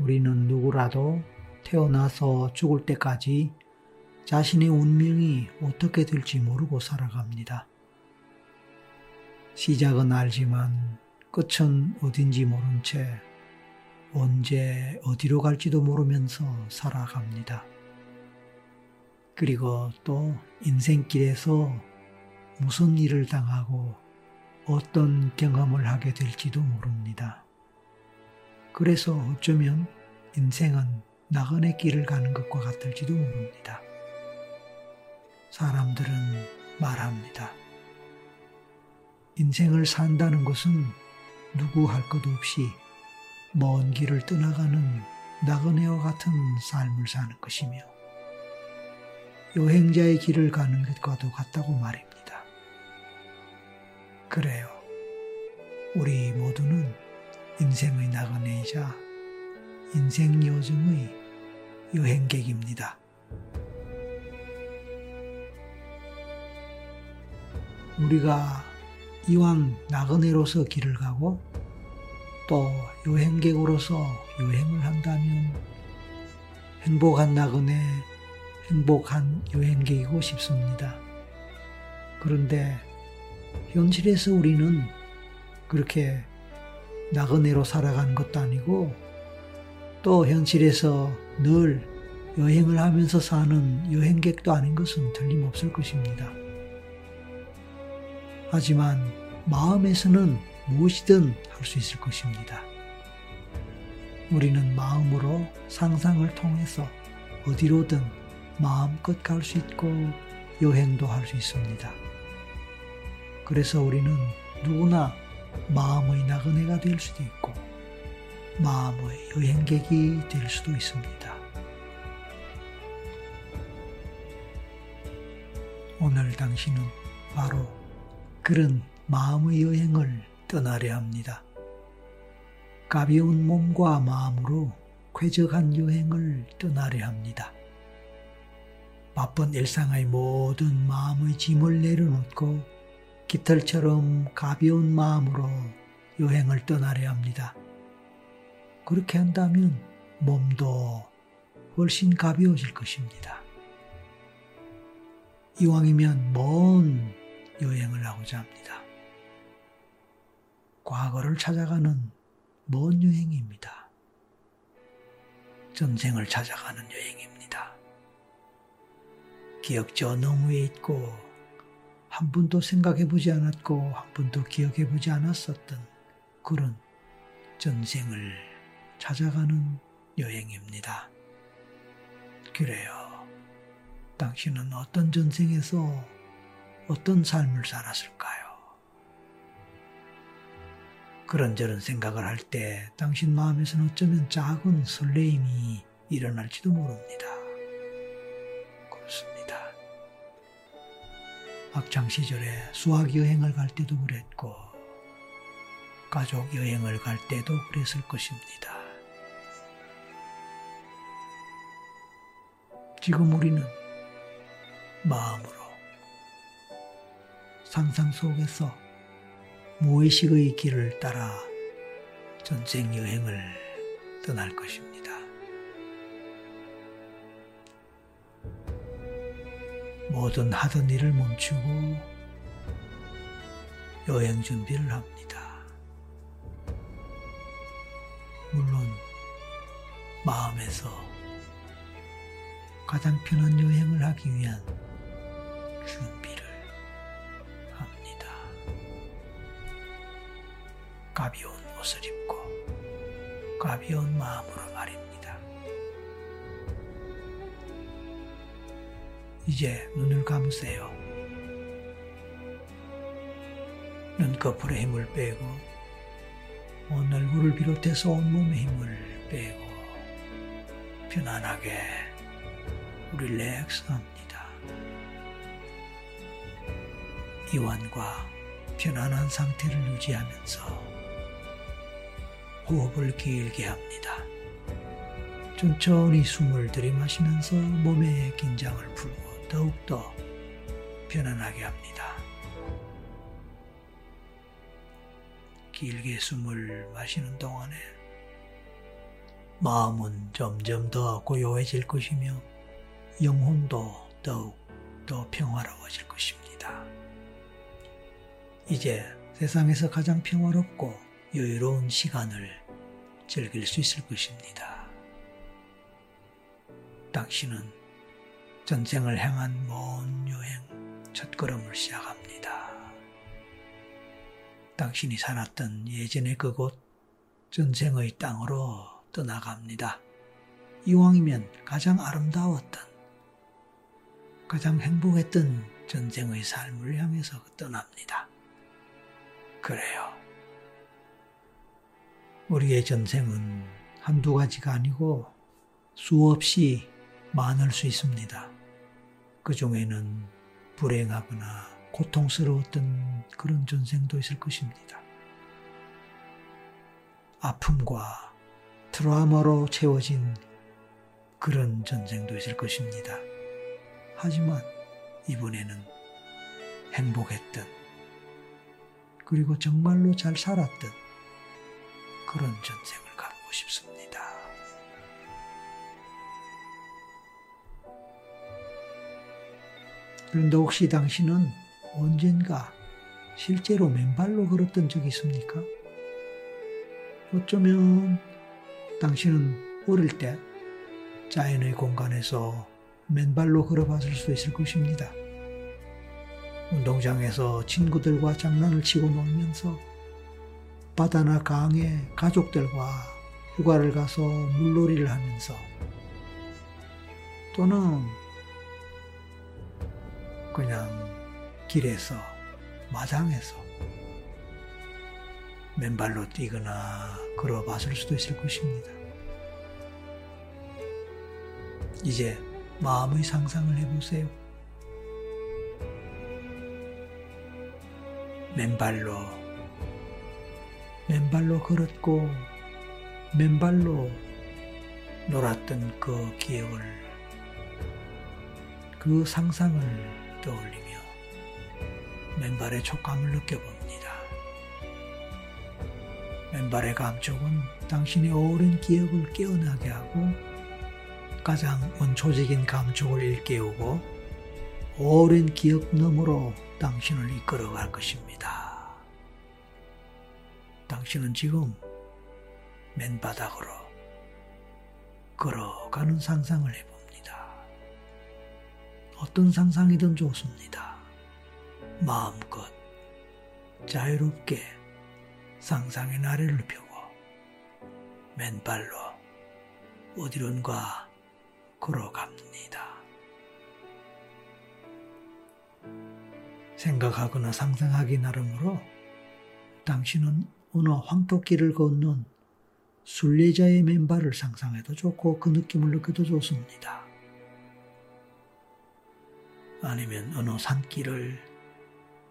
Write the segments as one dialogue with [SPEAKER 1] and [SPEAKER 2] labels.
[SPEAKER 1] 우리는 누구라도 태어나서 죽을 때까지 자신의 운명이 어떻게 될지 모르고 살아갑니다. 시작은 알지만 끝은 어딘지 모른 채 언제 어디로 갈지도 모르면서 살아갑니다. 그리고 또 인생길에서 무슨 일을 당하고 어떤 경험을 하게 될지도 모릅니다. 그래서 어쩌면 인생은 나그네 길을 가는 것과 같을지도 모릅니다. 사람들은 말합니다. 인생을 산다는 것은 누구 할 것 없이 먼 길을 떠나가는 나그네와 같은 삶을 사는 것이며 여행자의 길을 가는 것과도 같다고 말입니다. 그래요. 우리 모두는 인생의 나그네이자 인생 여정의 여행객입니다. 우리가 이왕 나그네로서 길을 가고 또 여행객으로서 여행을 한다면 행복한 나그네, 행복한 여행객이고 싶습니다. 그런데 현실에서 우리는 그렇게 나그네로 살아가는 것도 아니고 또 현실에서 늘 여행을 하면서 사는 여행객도 아닌 것은 틀림없을 것입니다. 하지만 마음에서는 무엇이든 할 수 있을 것입니다. 우리는 마음으로 상상을 통해서 어디로든 마음껏 갈 수 있고 여행도 할 수 있습니다. 그래서 우리는 누구나 마음의 나그네가 될 수도 있고 마음의 여행객이 될 수도 있습니다. 오늘 당신은 바로 그런 마음의 여행을 떠나려 합니다. 가벼운 몸과 마음으로 쾌적한 여행을 떠나려 합니다. 바쁜 일상의 모든 마음의 짐을 내려놓고 깃털처럼 가벼운 마음으로 여행을 떠나려 합니다. 그렇게 한다면 몸도 훨씬 가벼워질 것입니다. 이왕이면 먼 여행을 하고자 합니다. 과거를 찾아가는 먼 여행입니다. 전생을 찾아가는 여행입니다. 기억저 너머에 있고 한 번도 생각해 보지 않았고 한 번도 기억해 보지 않았었던 그런 전생을 찾아가는 여행입니다. 그래요. 당신은 어떤 전생에서 어떤 삶을 살았을까요? 그런저런 생각을 할 때 당신 마음에서는 어쩌면 작은 설레임이 일어날지도 모릅니다. 학창 시절에 수학 여행을 갈 때도 그랬고, 가족 여행을 갈 때도 그랬을 것입니다. 지금 우리는 마음으로 상상 속에서 무의식의 길을 따라 전생 여행을 떠날 것입니다. 모든 하던 일을 멈추고 여행 준비를 합니다. 물론 마음에서 가장 편한 여행을 하기 위한 준비를 합니다. 가벼운 옷을 입고 가벼운 마음으로 이제 눈을 감으세요. 눈꺼풀에 힘을 빼고 온 얼굴을 비롯해서 온몸에 힘을 빼고 편안하게 릴렉스합니다. 이완과 편안한 상태를 유지하면서 호흡을 길게 합니다. 천천히 숨을 들이마시면서 몸의 긴장을 풀고 더욱더 편안하게 합니다. 길게 숨을 마시는 동안에 마음은 점점 더 고요해질 것이며 영혼도 더욱 더 평화로워질 것입니다. 이제 세상에서 가장 평화롭고 여유로운 시간을 즐길 수 있을 것입니다. 당신은 전쟁을 향한 먼 여행 첫걸음을 시작합니다. 당신이 살았던 예전의 그곳 전쟁의 땅으로 떠나갑니다. 이왕이면 가장 아름다웠던, 가장 행복했던 전쟁의 삶을 향해서 떠납니다. 그래요. 우리의 전생은 한두 가지가 아니고 수없이 많을 수 있습니다. 그 중에는 불행하거나 고통스러웠던 그런 전생도 있을 것입니다. 아픔과 트라우마로 채워진 그런 전쟁도 있을 것입니다. 하지만 이번에는 행복했던 그리고 정말로 잘 살았던 그런 전생을 가보고 싶습니다. 그런데 혹시 당신은 언젠가 실제로 맨발로 걸었던 적이 있습니까? 어쩌면 당신은 어릴 때 자연의 공간에서 맨발로 걸어봤을 수 있을 것입니다. 운동장에서 친구들과 장난을 치고 놀면서 바다나 강에 가족들과 휴가를 가서 물놀이를 하면서 또는 그냥 길에서 마당에서 맨발로 뛰거나 걸어 봤을 수도 있을 것입니다. 이제 마음의 상상을 해보세요. 맨발로, 맨발로 걸었고, 맨발로 놀았던 그 기억을, 그 상상을 떠올리며 맨발의 촉감을 느껴봅니다. 맨발의 감촉은 당신의 오랜 기억을 깨어나게 하고 가장 원초적인 감촉을 일깨우고 오랜 기억 너머로 당신을 이끌어갈 것입니다. 당신은 지금 맨바닥으로 걸어가는 상상을 해봅니다. 어떤 상상이든 좋습니다. 마음껏 자유롭게 상상의 나래를 펴고 맨발로 어디론가 걸어갑니다. 생각하거나 상상하기 나름으로 당신은 어느 황토길을 걷는 순례자의 맨발을 상상해도 좋고 그 느낌을 느껴도 좋습니다. 아니면 어느 산길을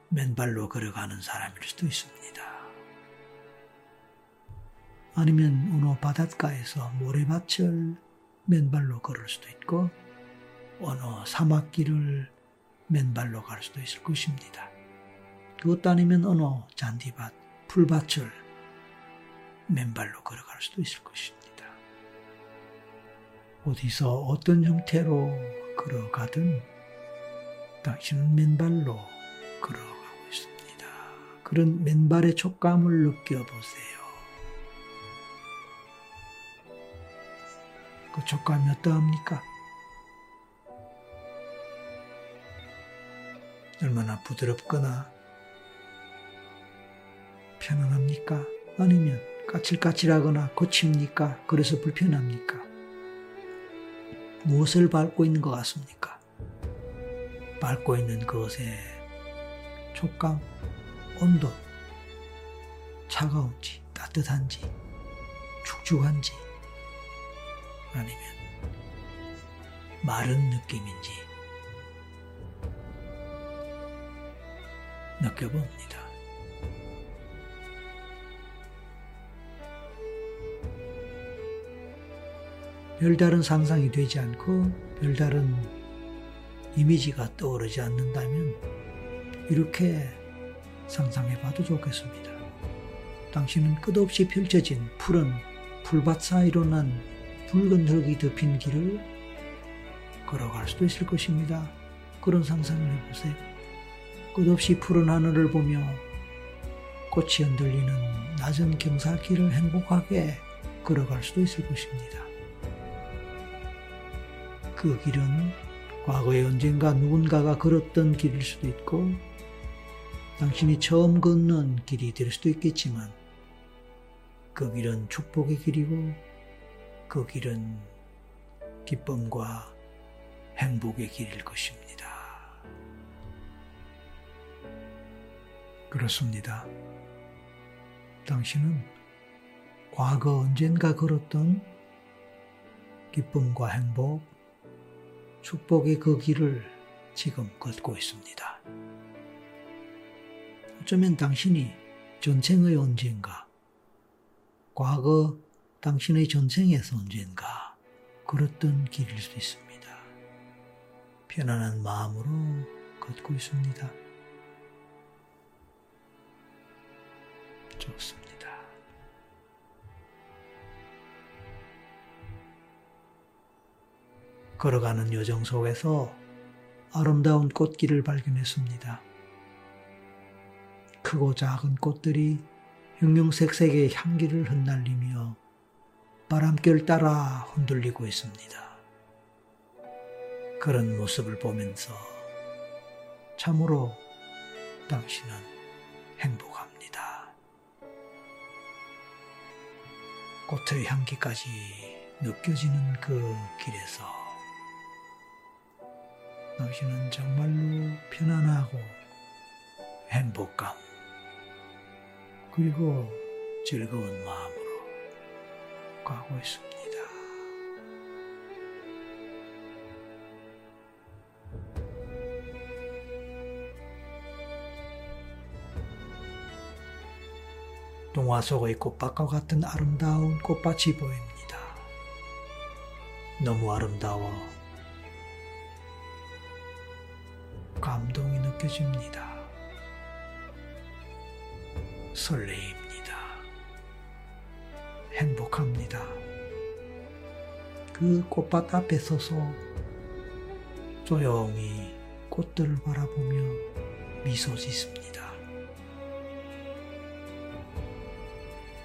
[SPEAKER 1] 맨발로 걸어가는 사람일 수도 있습니다. 아니면 어느 바닷가에서 모래밭을 맨발로 걸을 수도 있고 어느 사막길을 맨발로 갈 수도 있을 것입니다. 그것도 아니면 어느 잔디밭, 풀밭을 맨발로 걸어갈 수도 있을 것입니다. 어디서 어떤 형태로 걸어가든 당신은 맨발로 걸어가고 있습니다. 그런 맨발의 촉감을 느껴보세요. 그 촉감이 어떠합니까? 얼마나 부드럽거나 편안합니까? 아니면 까칠까칠하거나 거칩니까? 그래서 불편합니까? 무엇을 밟고 있는 것 같습니까? 밟고 있는 그것의 촉감, 온도, 차가운지, 따뜻한지, 축축한지, 아니면 마른 느낌인지 느껴봅니다. 별다른 상상이 되지 않고 별다른 이미지가 떠오르지 않는다면 이렇게 상상해 봐도 좋겠습니다. 당신은 끝없이 펼쳐진 푸른 풀밭 사이로 난 붉은 흙이 덮인 길을 걸어갈 수도 있을 것입니다. 그런 상상을 해보세요. 끝없이 푸른 하늘을 보며 꽃이 흔들리는 낮은 경사길을 행복하게 걸어갈 수도 있을 것입니다. 그 길은 과거에 언젠가 누군가가 걸었던 길일 수도 있고 당신이 처음 걷는 길이 될 수도 있겠지만 그 길은 축복의 길이고 그 길은 기쁨과 행복의 길일 것입니다. 그렇습니다. 당신은 과거 언젠가 걸었던 기쁨과 행복, 축복의 그 길을 지금 걷고 있습니다. 어쩌면 당신이 전생의 언젠가, 과거 당신의 전생에서 언젠가 걸었던 길일 수 있습니다. 편안한 마음으로 걷고 있습니다. 좋습니다. 걸어가는 여정 속에서 아름다운 꽃길을 발견했습니다. 크고 작은 꽃들이 형형색색의 향기를 흩날리며 바람결 따라 흔들리고 있습니다. 그런 모습을 보면서 참으로 당신은 행복합니다. 꽃의 향기까지 느껴지는 그 길에서 당신은 정말로 편안하고 행복감 그리고 즐거운 마음으로 가고 있습니다. 동화 속의 꽃밭과 같은 아름다운 꽃밭이 보입니다. 너무 아름다워 느껴집니다. 설레입니다. 행복합니다. 그 꽃밭 앞에 서서 조용히 꽃들을 바라보며 미소 짓습니다.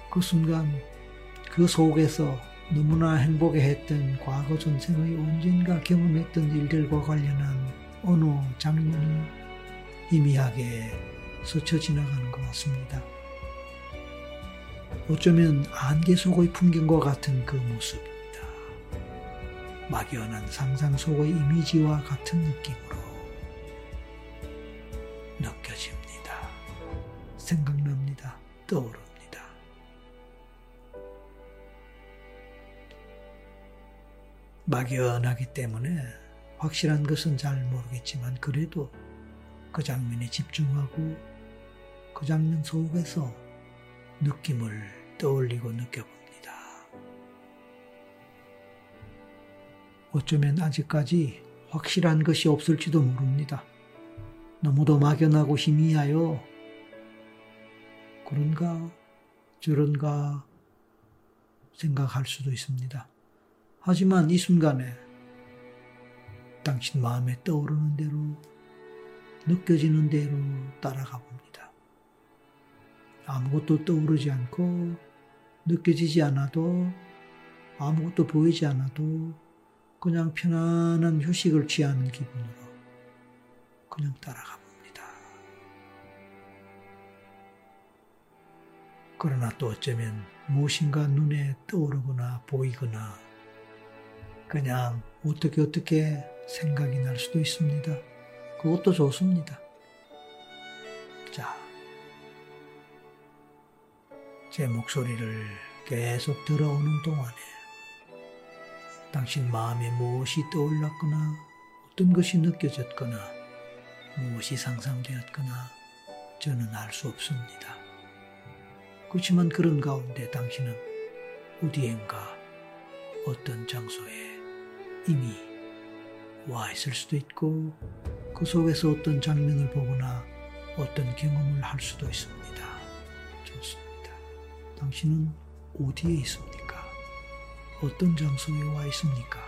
[SPEAKER 1] 그 순간 그 속에서 너무나 행복해했던 과거 전생의 언젠가 경험했던 일들과 관련한 어느 장면이 희미하게 스쳐 지나가는 것 같습니다. 어쩌면 안개 속의 풍경과 같은 그 모습입니다. 막연한 상상 속의 이미지와 같은 느낌으로 느껴집니다. 생각납니다. 떠오릅니다. 막연하기 때문에 확실한 것은 잘 모르겠지만 그래도 그 장면에 집중하고 그 장면 속에서 느낌을 떠올리고 느껴봅니다. 어쩌면 아직까지 확실한 것이 없을지도 모릅니다. 너무도 막연하고 희미하여 그런가 저런가 생각할 수도 있습니다. 하지만 이 순간에 당신 마음에 떠오르는 대로 느껴지는 대로 따라가 봅니다. 아무것도 떠오르지 않고 느껴지지 않아도 아무것도 보이지 않아도 그냥 편안한 휴식을 취하는 기분으로 그냥 따라가 봅니다. 그러나 또 어쩌면 무엇인가 눈에 떠오르거나 보이거나 그냥 어떻게 어떻게 생각이 날 수도 있습니다. 그것도 좋습니다. 자, 제 목소리를 계속 들어오는 동안에 당신 마음에 무엇이 떠올랐거나 어떤 것이 느껴졌거나 무엇이 상상되었거나 저는 알 수 없습니다. 그렇지만 그런 가운데 당신은 어디엔가 어떤 장소에 이미 와 있을 수도 있고 그 속에서 어떤 장면을 보거나 어떤 경험을 할 수도 있습니다. 좋습니다. 당신은 어디에 있습니까? 어떤 장소에 와 있습니까?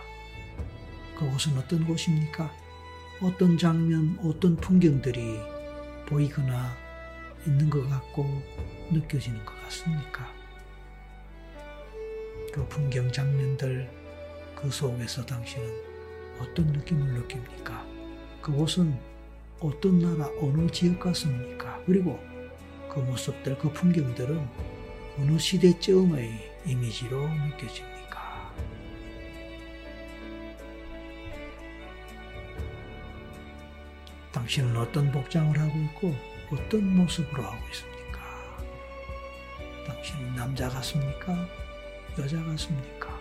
[SPEAKER 1] 그곳은 어떤 곳입니까? 어떤 장면, 어떤 풍경들이 보이거나 있는 것 같고 느껴지는 것 같습니까? 그 풍경 장면들 그 속에서 당신은 어떤 느낌을 느낍니까? 그곳은 어떤 나라, 어느 지역 같습니까? 그리고 그 모습들, 그 풍경들은 어느 시대쯤의 이미지로 느껴집니까? 당신은 어떤 복장을 하고 있고 어떤 모습으로 하고 있습니까? 당신은 남자 같습니까? 여자 같습니까?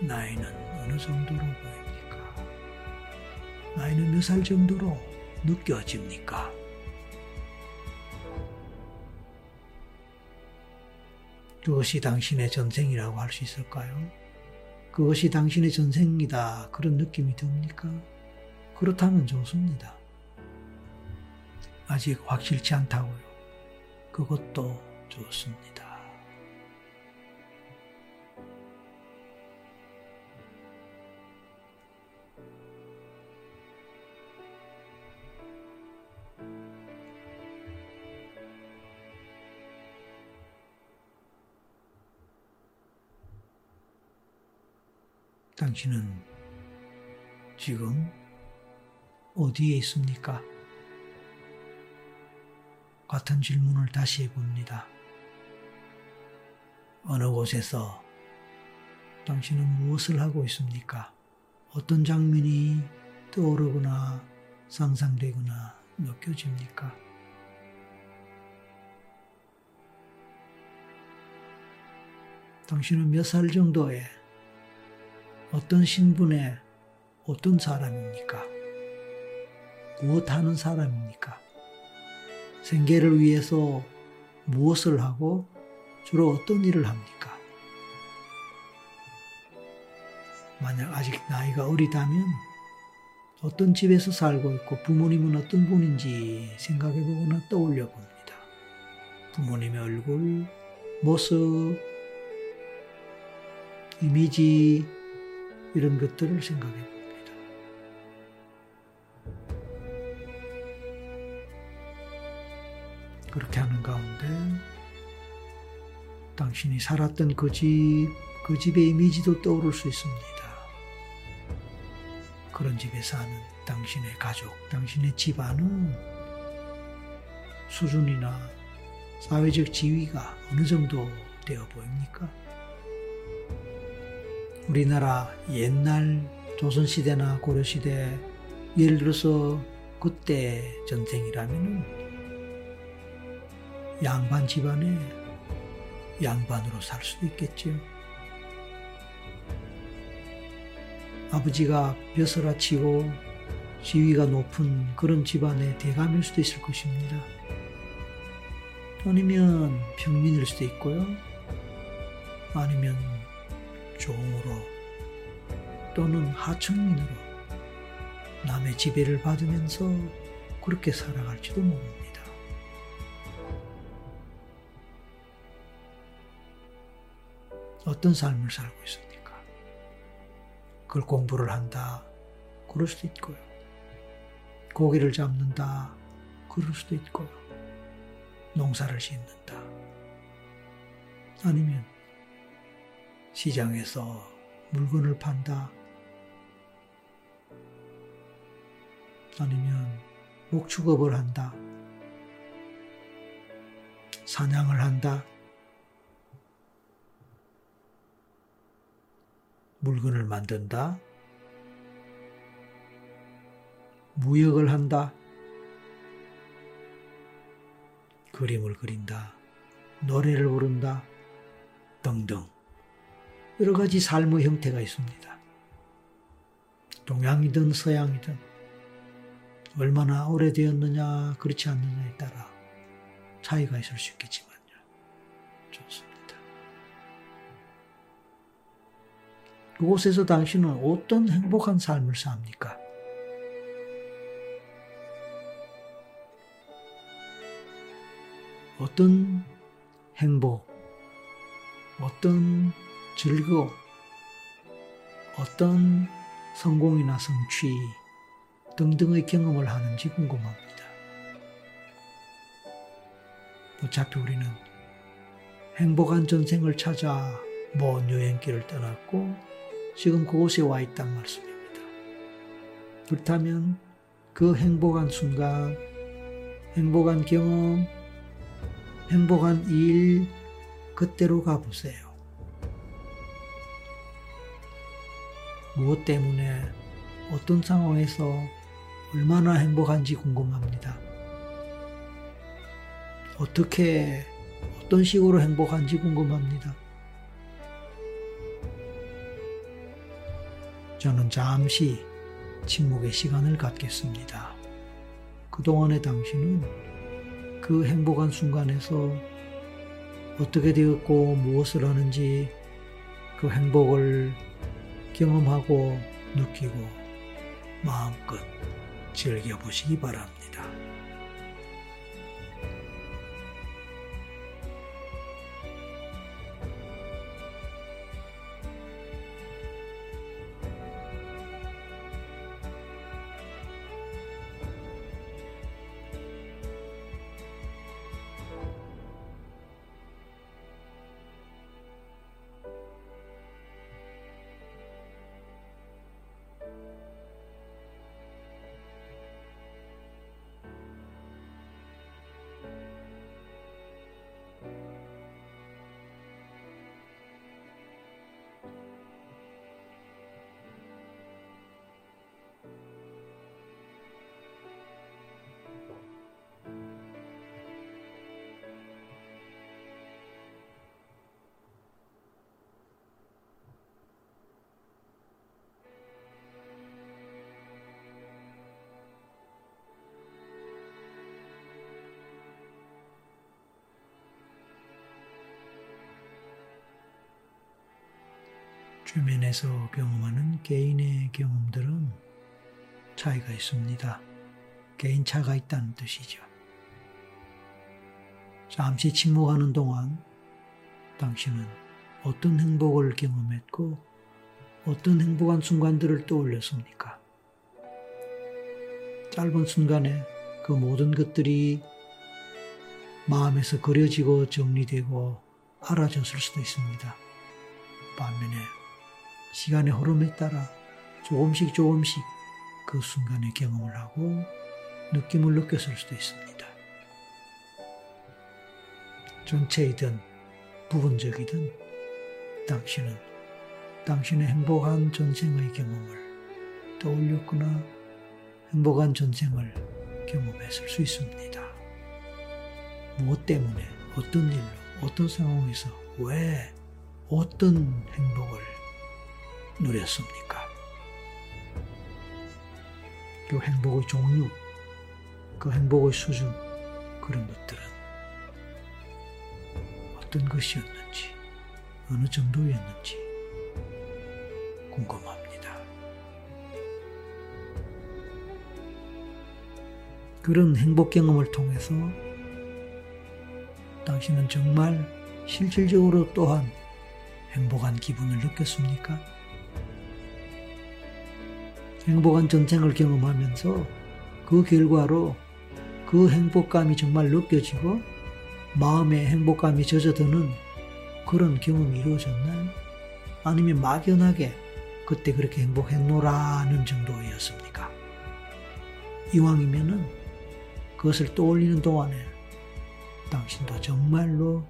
[SPEAKER 1] 나이는 어느 정도로 보입니까? 나이는 몇 살 정도로 느껴집니까? 그것이 당신의 전생이라고 할 수 있을까요? 그것이 당신의 전생이다. 그런 느낌이 듭니까? 그렇다면 좋습니다. 아직 확실치 않다고요. 그것도 좋습니다. 당신은 지금 어디에 있습니까? 같은 질문을 다시 해봅니다. 어느 곳에서 당신은 무엇을 하고 있습니까? 어떤 장면이 떠오르거나 상상되거나 느껴집니까? 당신은 몇 살 정도에 어떤 신분의 어떤 사람입니까? 무엇하는 사람입니까? 생계를 위해서 무엇을 하고 주로 어떤 일을 합니까? 만약 아직 나이가 어리다면 어떤 집에서 살고 있고 부모님은 어떤 분인지 생각해 보거나 떠올려 봅니다. 부모님의 얼굴, 모습, 이미지, 이런 것들을 생각해 봅니다. 그렇게 하는 가운데 당신이 살았던 그 집, 그 집의 이미지도 떠오를 수 있습니다. 그런 집에 사는 당신의 가족, 당신의 집안은 수준이나 사회적 지위가 어느 정도 되어 보입니까? 우리나라 옛날 조선시대나 고려시대 예를 들어서 그때 전쟁이라면 양반 집안에 양반으로 살 수도 있겠죠. 아버지가 벼슬아 치고 지위가 높은 그런 집안의 대감일 수도 있을 것입니다. 아니면 평민일 수도 있고요. 아니면 종으로 또는 하층민으로 남의 지배를 받으면서 그렇게 살아갈지도 모릅니다. 어떤 삶을 살고 있습니까? 그걸 공부를 한다. 그럴 수도 있고요. 고기를 잡는다. 그럴 수도 있고요. 농사를 짓는다. 아니면 시장에서 물건을 판다. 아니면 목축업을 한다. 사냥을 한다. 물건을 만든다. 무역을 한다. 그림을 그린다. 노래를 부른다. 등등. 여러 가지 삶의 형태가 있습니다. 동양이든 서양이든 얼마나 오래되었느냐 그렇지 않느냐에 따라 차이가 있을 수 있겠지만요. 좋습니다. 그곳에서 당신은 어떤 행복한 삶을 삽니까? 어떤 행복, 어떤 즐거움, 어떤 성공이나 성취 등등의 경험을 하는지 궁금합니다. 어차피 우리는 행복한 전생을 찾아 먼 여행길을 떠났고 지금 그곳에 와 있단 말씀입니다. 그렇다면 그 행복한 순간, 행복한 경험, 행복한 일, 그때로 가보세요. 무엇 때문에 어떤 상황에서 얼마나 행복한지 궁금합니다. 어떻게, 어떤 식으로 행복한지 궁금합니다. 저는 잠시 침묵의 시간을 갖겠습니다. 그동안의 당신은 그 행복한 순간에서 어떻게 되었고 무엇을 하는지 그 행복을 경험하고 느끼고 마음껏 즐겨보시기 바랍니다. 주변에서 경험하는 개인의 경험들은 차이가 있습니다. 개인차가 있다는 뜻이죠. 잠시 침묵하는 동안 당신은 어떤 행복을 경험했고 어떤 행복한 순간들을 떠올렸습니까? 짧은 순간에 그 모든 것들이 마음에서 그려지고 정리되고 알아졌을 수도 있습니다. 반면에 시간의 흐름에 따라 조금씩 조금씩 그 순간의 경험을 하고 느낌을 느꼈을 수도 있습니다. 전체이든 부분적이든 당신은 당신의 행복한 전생의 경험을 떠올렸거나 행복한 전생을 경험했을 수 있습니다. 무엇 때문에, 어떤 일로, 어떤 상황에서, 왜, 어떤 행복을 누렸습니까? 그 행복의 종류, 그 행복의 수준, 그런 것들은 어떤 것이었는지, 어느 정도였는지 궁금합니다. 그런 행복 경험을 통해서 당신은 정말 실질적으로 또한 행복한 기분을 느꼈습니까? 행복한 전쟁을 경험하면서 그 결과로 그 행복감이 정말 느껴지고 마음의 행복감이 젖어드는 그런 경험이 이루어졌나요? 아니면 막연하게 그때 그렇게 행복했노라는 정도였습니까? 이왕이면은 그것을 떠올리는 동안에 당신도 정말로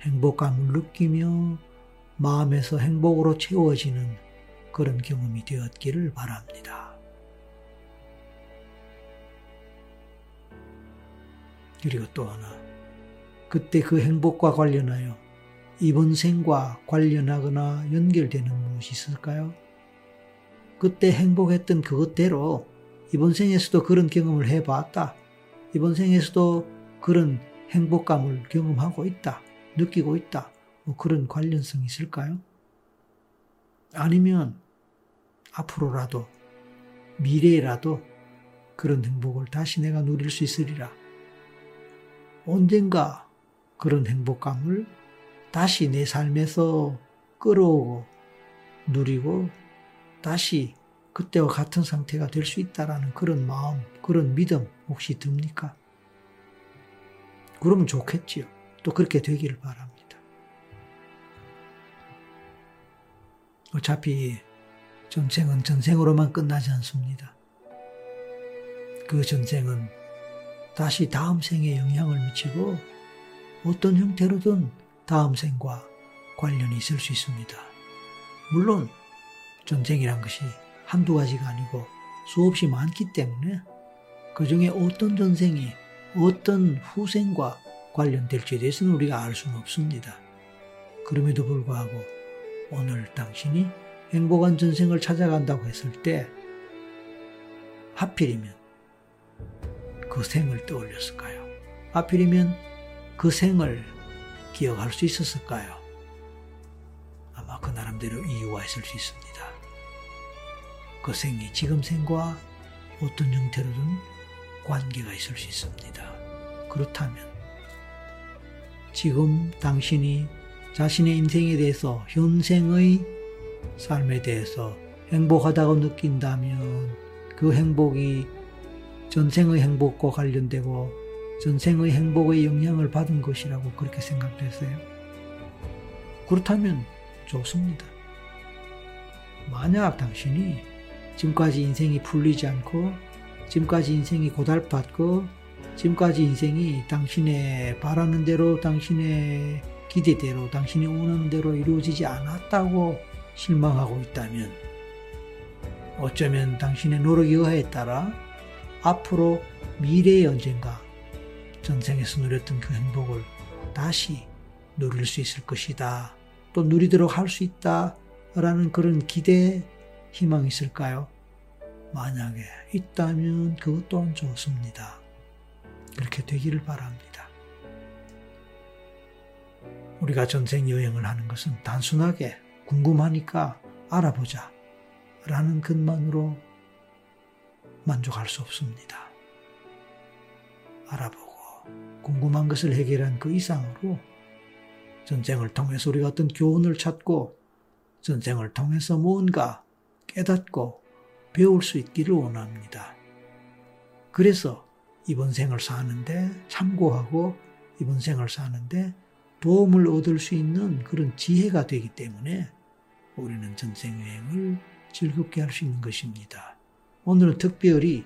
[SPEAKER 1] 행복감을 느끼며 마음에서 행복으로 채워지는 그런 경험이 되었기를 바랍니다. 그리고 또 하나, 그때 그 행복과 관련하여 이번 생과 관련하거나 연결되는 무엇이 있을까요? 그때 행복했던 그것대로 이번 생에서도 그런 경험을 해봤다. 이번 생에서도 그런 행복감을 경험하고 있다. 느끼고 있다. 뭐 그런 관련성이 있을까요? 아니면 앞으로라도 미래라도 그런 행복을 다시 내가 누릴 수 있으리라. 언젠가 그런 행복감을 다시 내 삶에서 끌어오고 누리고 다시 그때와 같은 상태가 될 수 있다라는 그런 마음, 그런 믿음 혹시 듭니까? 그러면 좋겠지요. 또 그렇게 되기를 바랍니다. 어차피 전쟁은 전쟁으로만 끝나지 않습니다. 그 전쟁은 다시 다음 생에 영향을 미치고 어떤 형태로든 다음 생과 관련이 있을 수 있습니다. 물론 전쟁이란 것이 한두 가지가 아니고 수없이 많기 때문에 그 중에 어떤 전쟁이 어떤 후생과 관련될지에 대해서는 우리가 알 수는 없습니다. 그럼에도 불구하고 오늘 당신이 행복한 전생을 찾아간다고 했을 때 하필이면 그 생을 떠올렸을까요? 하필이면 그 생을 기억할 수 있었을까요? 아마 그 나름대로 이유가 있을 수 있습니다. 그 생이 지금 생과 어떤 형태로든 관계가 있을 수 있습니다. 그렇다면 지금 당신이 자신의 인생에 대해서 현생의 삶에 대해서 행복하다고 느낀다면 그 행복이 전생의 행복과 관련되고 전생의 행복의 영향을 받은 것이라고 그렇게 생각되세요? 그렇다면 좋습니다. 만약 당신이 지금까지 인생이 풀리지 않고 지금까지 인생이 고달팠고 지금까지 인생이 당신의 바라는 대로 당신의 기대대로 당신이 원하는 대로 이루어지지 않았다고 실망하고 있다면 어쩌면 당신의 노력 여하에 따라 앞으로 미래의 언젠가 전생에서 누렸던 그 행복을 다시 누릴 수 있을 것이다. 또 누리도록 할 수 있다. 라는 그런 기대, 희망이 있을까요? 만약에 있다면 그것 또한 좋습니다. 그렇게 되기를 바랍니다. 우리가 전생 여행을 하는 것은 단순하게 궁금하니까 알아보자 라는 것만으로 만족할 수 없습니다. 알아보고 궁금한 것을 해결한 그 이상으로 전쟁을 통해서 우리가 어떤 교훈을 찾고 전쟁을 통해서 뭔가 깨닫고 배울 수 있기를 원합니다. 그래서 이번 생을 사는데 참고하고 이번 생을 사는데 도움을 얻을 수 있는 그런 지혜가 되기 때문에 우리는 전생 여행을 즐겁게 할 수 있는 것입니다. 오늘은 특별히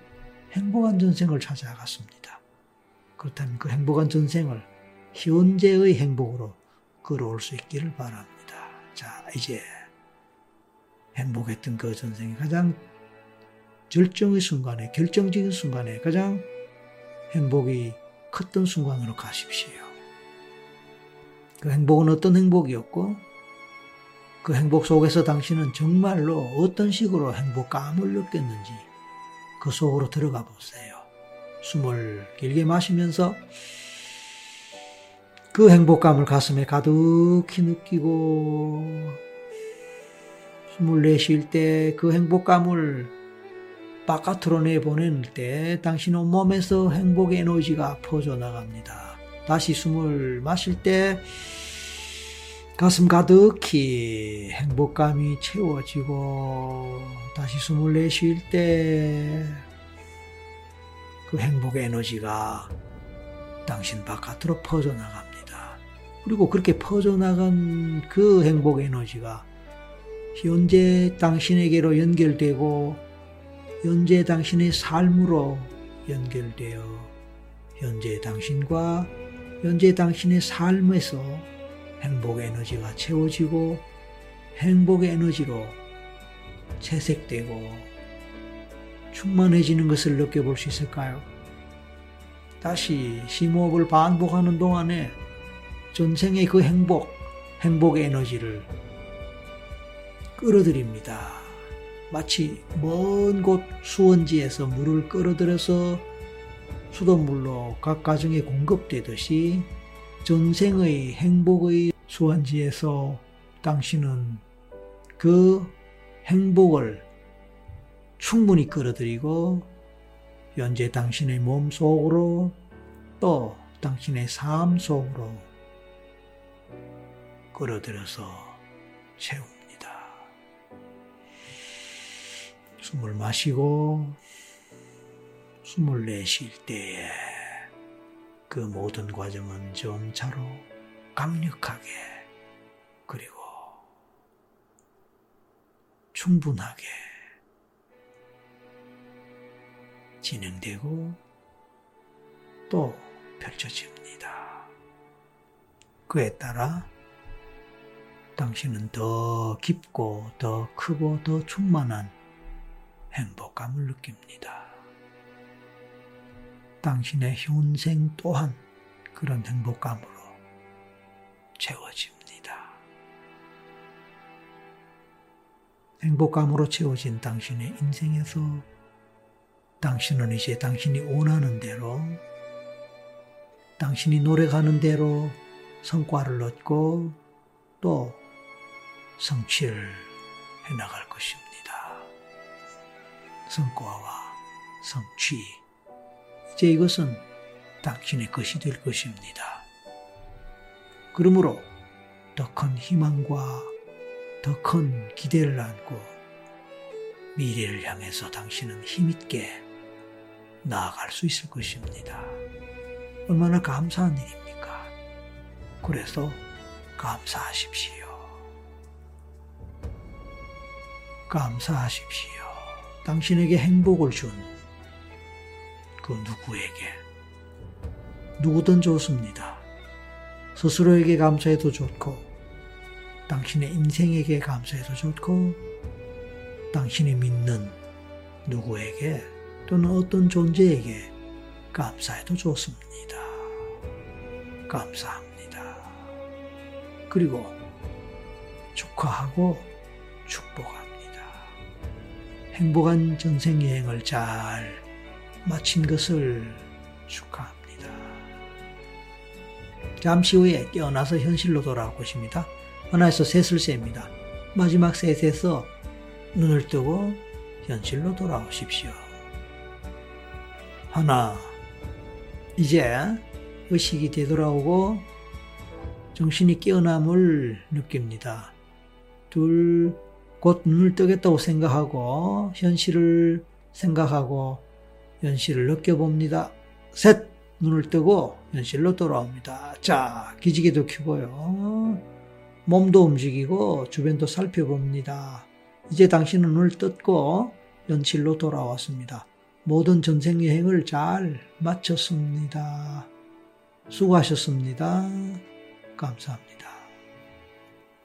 [SPEAKER 1] 행복한 전생을 찾아갔습니다. 그렇다면 그 행복한 전생을 현재의 행복으로 끌어올 수 있기를 바랍니다. 자, 이제 행복했던 그 전생이 가장 절정의 순간에, 결정적인 순간에 가장 행복이 컸던 순간으로 가십시오. 그 행복은 어떤 행복이었고, 그 행복 속에서 당신은 정말로 어떤 식으로 행복감을 느꼈는지 그 속으로 들어가 보세요. 숨을 길게 마시면서 그 행복감을 가슴에 가득히 느끼고 숨을 내쉴 때 그 행복감을 바깥으로 내보낼 때 당신 온몸에서 행복의 에너지가 퍼져나갑니다. 다시 숨을 마실 때 가슴 가득히 행복감이 채워지고 다시 숨을 내쉴 때 그 행복의 에너지가 당신 바깥으로 퍼져나갑니다. 그리고 그렇게 퍼져나간 그 행복 에너지가 현재 당신에게로 연결되고 현재 당신의 삶으로 연결되어 현재 당신과 현재 당신의 삶에서 행복의 에너지가 채워지고 행복의 에너지로 채색되고 충만해지는 것을 느껴볼 수 있을까요? 다시 심호흡을 반복하는 동안에 전생의 그 행복, 행복의 에너지를 끌어들입니다. 마치 먼 곳 수원지에서 물을 끌어들여서 수돗물로 각 가정에 공급되듯이 전생의 행복의 수원지에서 당신은 그 행복을 충분히 끌어들이고 현재 당신의 몸 속으로 또 당신의 삶 속으로 끌어들여서 채웁니다. 숨을 마시고 숨을 내쉴 때에 그 모든 과정은 점차로 강력하게 그리고 충분하게 진행되고 또 펼쳐집니다. 그에 따라 당신은 더 깊고 더 크고 더 충만한 행복감을 느낍니다. 당신의 현생 또한 그런 행복감으로 채워집니다. 행복감으로 채워진 당신의 인생에서 당신은 이제 당신이 원하는 대로 당신이 노력하는 대로 성과를 얻고 또 성취를 해 나갈 것입니다. 성과와 성취. 이제 이것은 당신의 것이 될 것입니다. 그러므로 더 큰 희망과 더 큰 기대를 안고 미래를 향해서 당신은 힘있게 나아갈 수 있을 것입니다. 얼마나 감사한 일입니까? 그래서 감사하십시오. 감사하십시오. 당신에게 행복을 준 그 누구에게 누구든 좋습니다. 스스로에게 감사해도 좋고 당신의 인생에게 감사해도 좋고 당신이 믿는 누구에게 또는 어떤 존재에게 감사해도 좋습니다. 감사합니다. 그리고 축하하고 축복합니다. 행복한 전생 여행을 잘 마친 것을 축하합니다. 잠시 후에 깨어나서 현실로 돌아올 것입니다. 하나에서 셋을 셉니다. 마지막 셋에서 눈을 뜨고 현실로 돌아오십시오. 하나, 이제 의식이 되돌아오고 정신이 깨어남을 느낍니다. 둘, 곧 눈을 뜨겠다고 생각하고 현실을 생각하고 현실을 느껴봅니다. 셋! 눈을 뜨고 현실로 돌아옵니다. 자, 기지개도 켜고요. 몸도 움직이고 주변도 살펴봅니다. 이제 당신은 눈을 떴고 현실로 돌아왔습니다. 모든 전생 여행을 잘 마쳤습니다. 수고하셨습니다. 감사합니다.